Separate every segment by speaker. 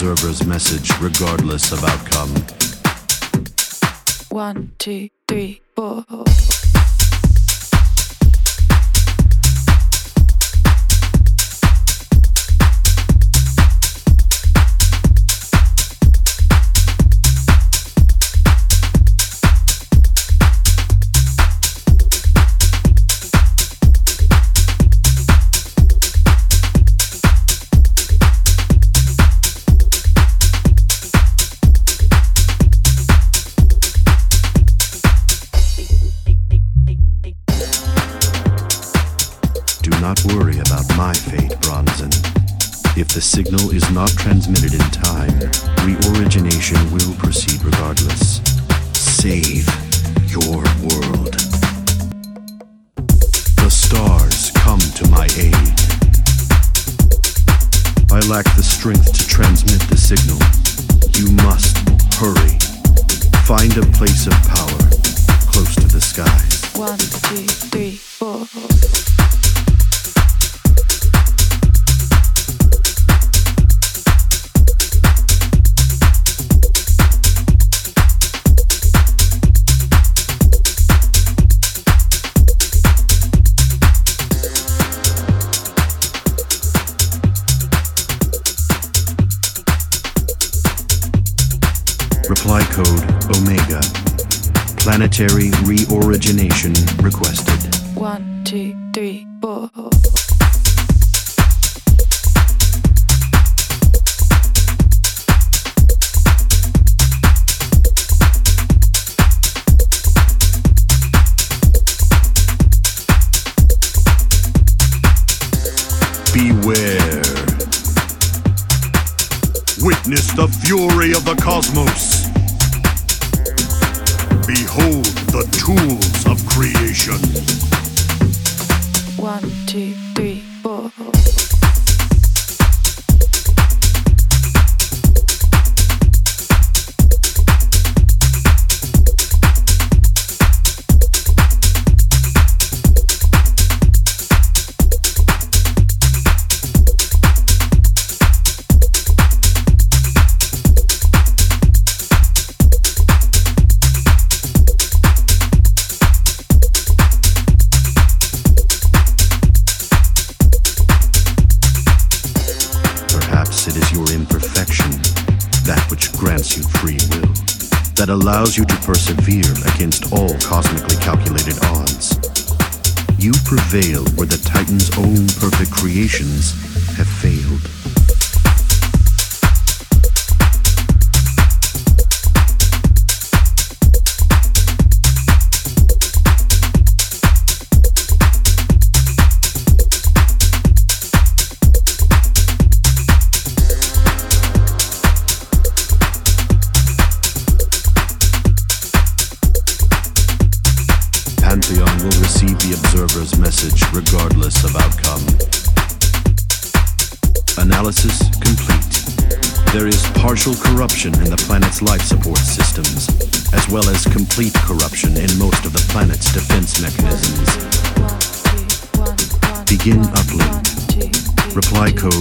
Speaker 1: observer's message regardless of outcome.
Speaker 2: One, two, three.
Speaker 1: hurry, find a place of power close to the sky.
Speaker 2: One, two, three, four.
Speaker 1: Apply code Omega. Planetary reorigination requested.
Speaker 2: One, two, three, four.
Speaker 1: Beware. Witness the fury of the cosmos.
Speaker 2: One, two, three.
Speaker 1: Michael.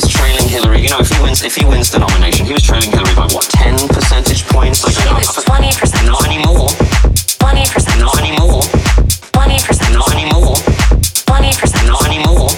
Speaker 1: was trailing Hillary. You
Speaker 2: know, if he wins,
Speaker 3: if he wins the nomination, he was trailing Hillary by what, ten percentage points? Like she
Speaker 4: uh, was twenty percent.
Speaker 3: Not anymore.
Speaker 4: Twenty percent.
Speaker 3: Not anymore.
Speaker 4: Twenty percent.
Speaker 3: Not anymore.
Speaker 4: Twenty percent.
Speaker 3: Not anymore.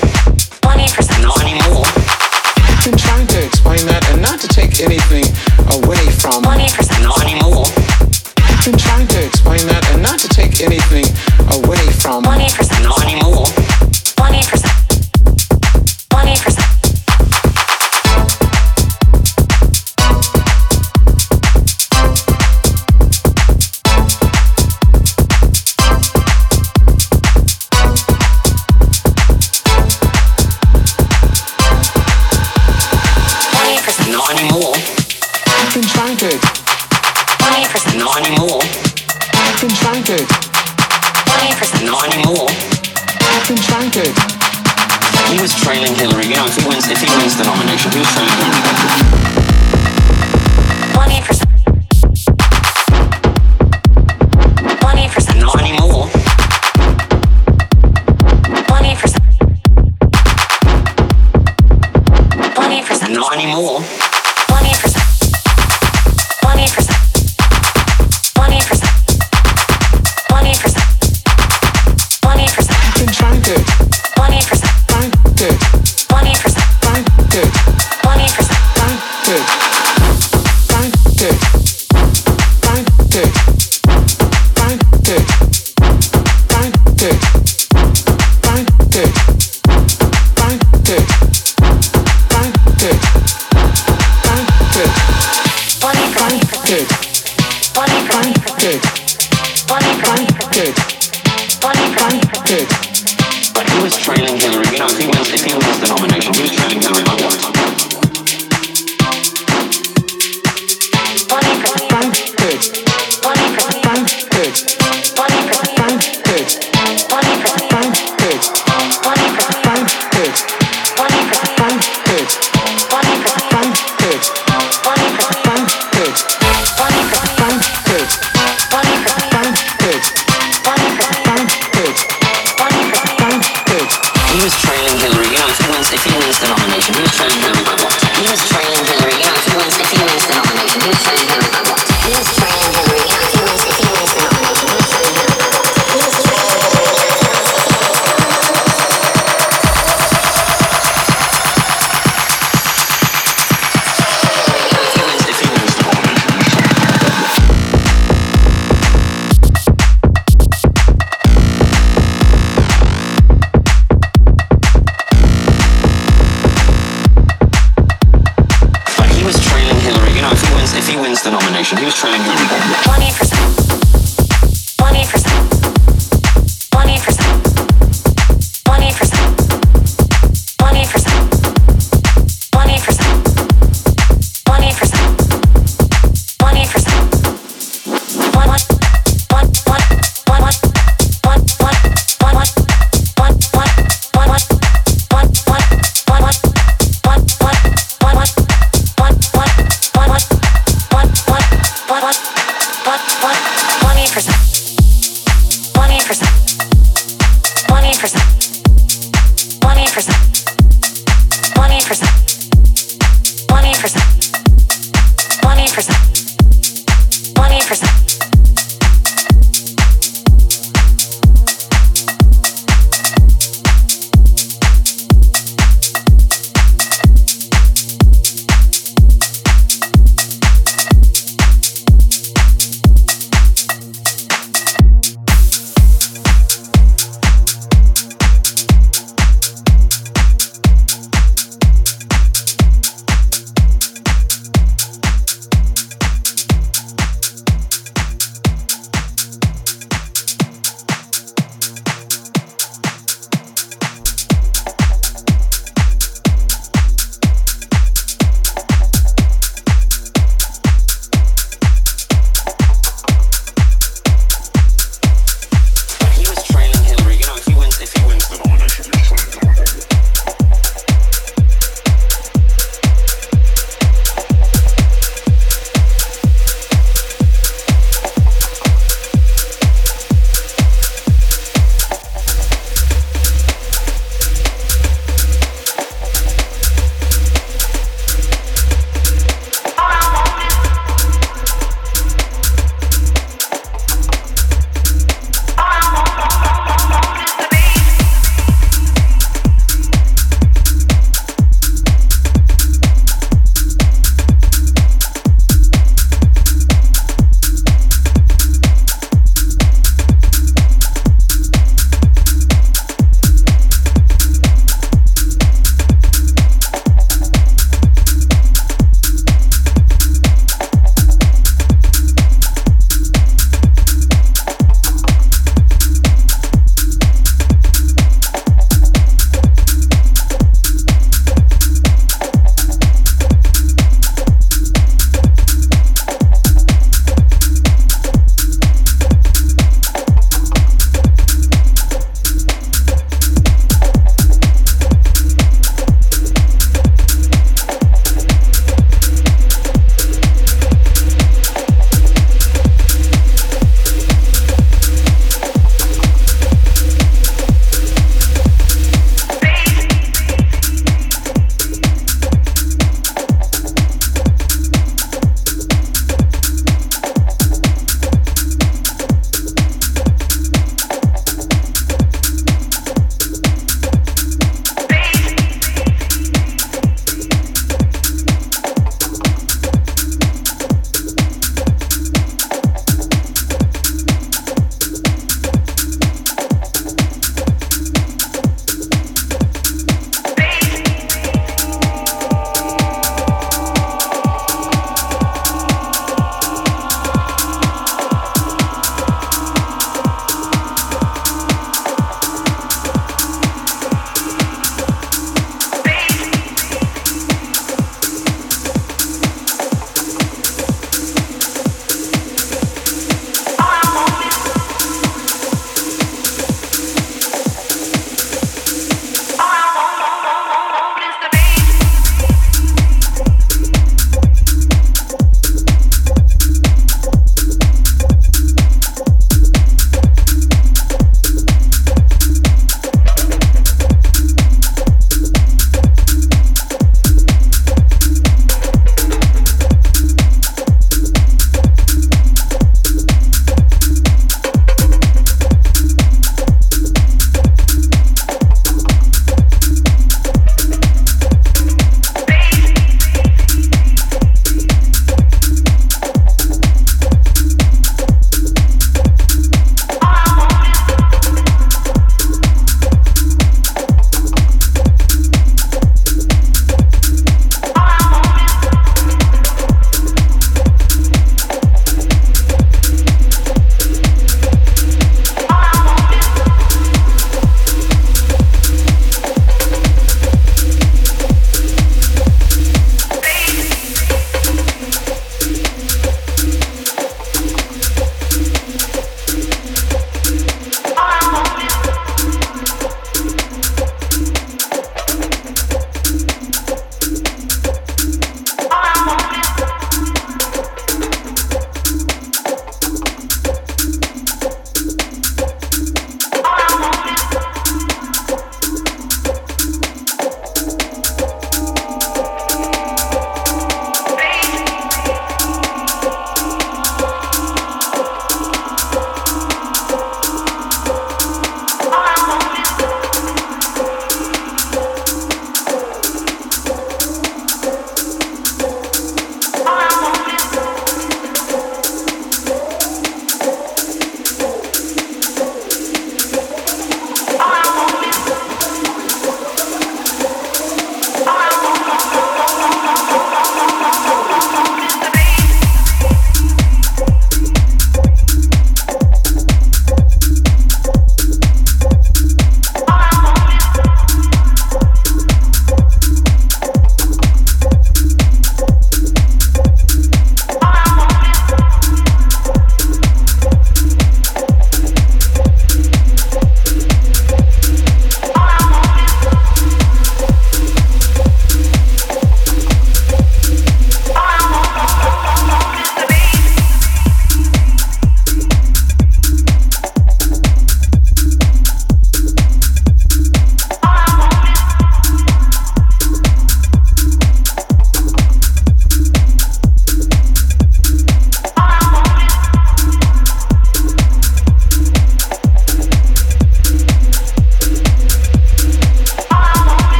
Speaker 3: Transmissão. was trailing Hillary? You know, he was, He was the nomination. Who was trailing Hillary by what?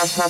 Speaker 5: ha ha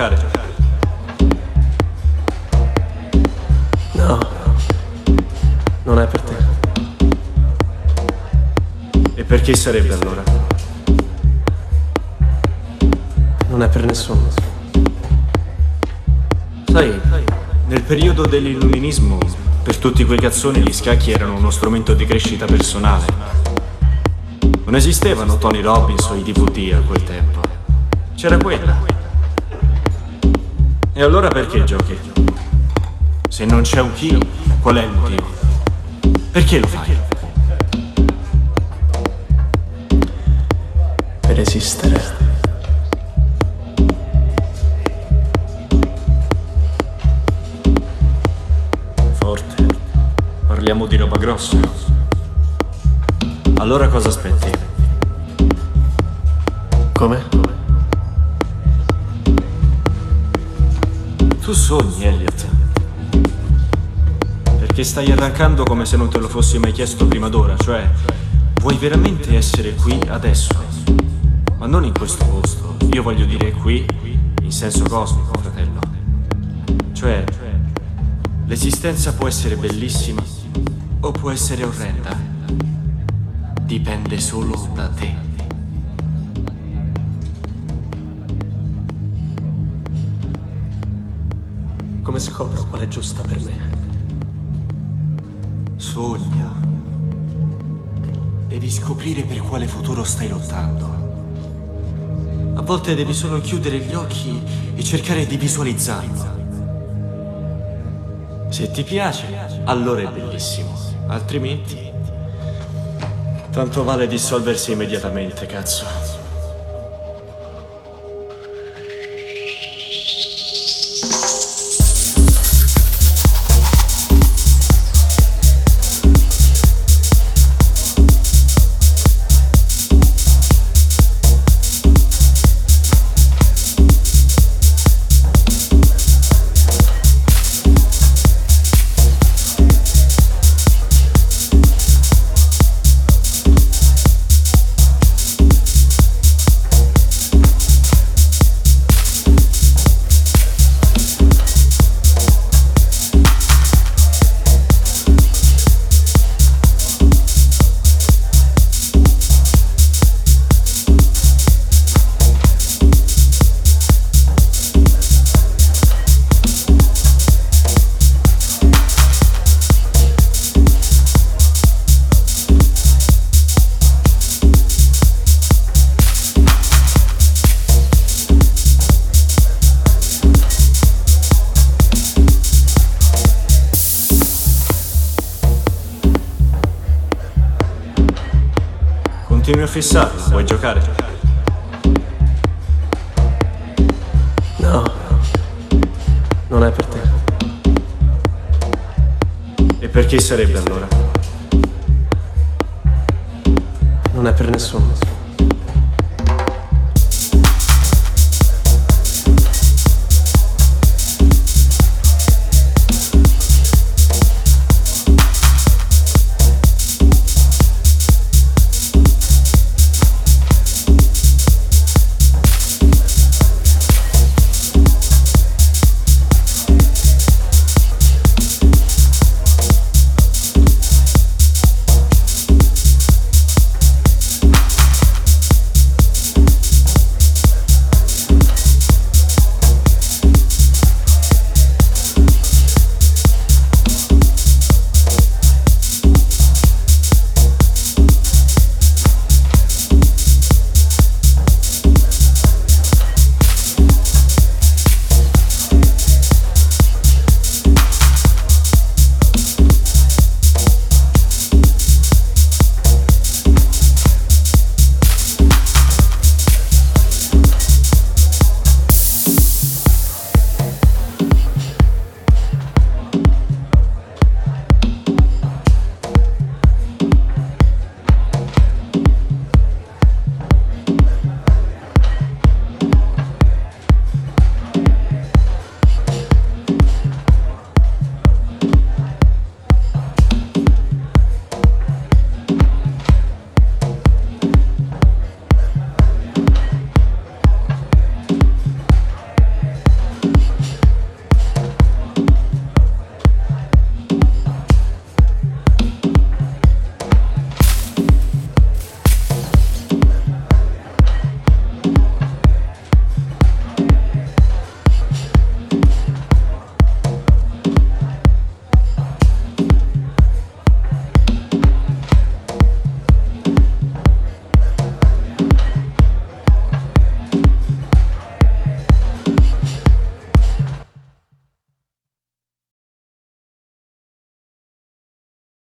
Speaker 5: giocare?
Speaker 6: No, non è per te.
Speaker 5: E per chi sarebbe allora?
Speaker 6: Non è per nessuno.
Speaker 5: Sai, nel periodo dell'illuminismo, per tutti quei cazzoni gli scacchi erano uno strumento di crescita personale. Non esistevano Tony Robbins o i DVD a quel tempo. C'era quella. E allora perché giochi? Se non c'è un chi, qual è il motivo? Perché lo fai?
Speaker 6: Per esistere.
Speaker 5: Forte. Parliamo di roba grossa. Allora cosa aspetti?
Speaker 6: Come?
Speaker 5: Tu sogni, Elliot. Perché stai arrancando come se non te lo fossi mai chiesto prima d'ora, cioè vuoi veramente essere qui adesso? Ma non in questo posto. Io voglio dire qui, in senso cosmico, fratello. Cioè, l'esistenza può essere bellissima o può essere orrenda. Dipende solo da te.
Speaker 6: Giusta per me?
Speaker 5: Sogna. Devi scoprire per quale futuro stai lottando. A volte devi solo chiudere gli occhi e cercare di visualizzarlo. Se ti piace, allora è bellissimo. Altrimenti... Tanto vale dissolversi immediatamente, cazzo.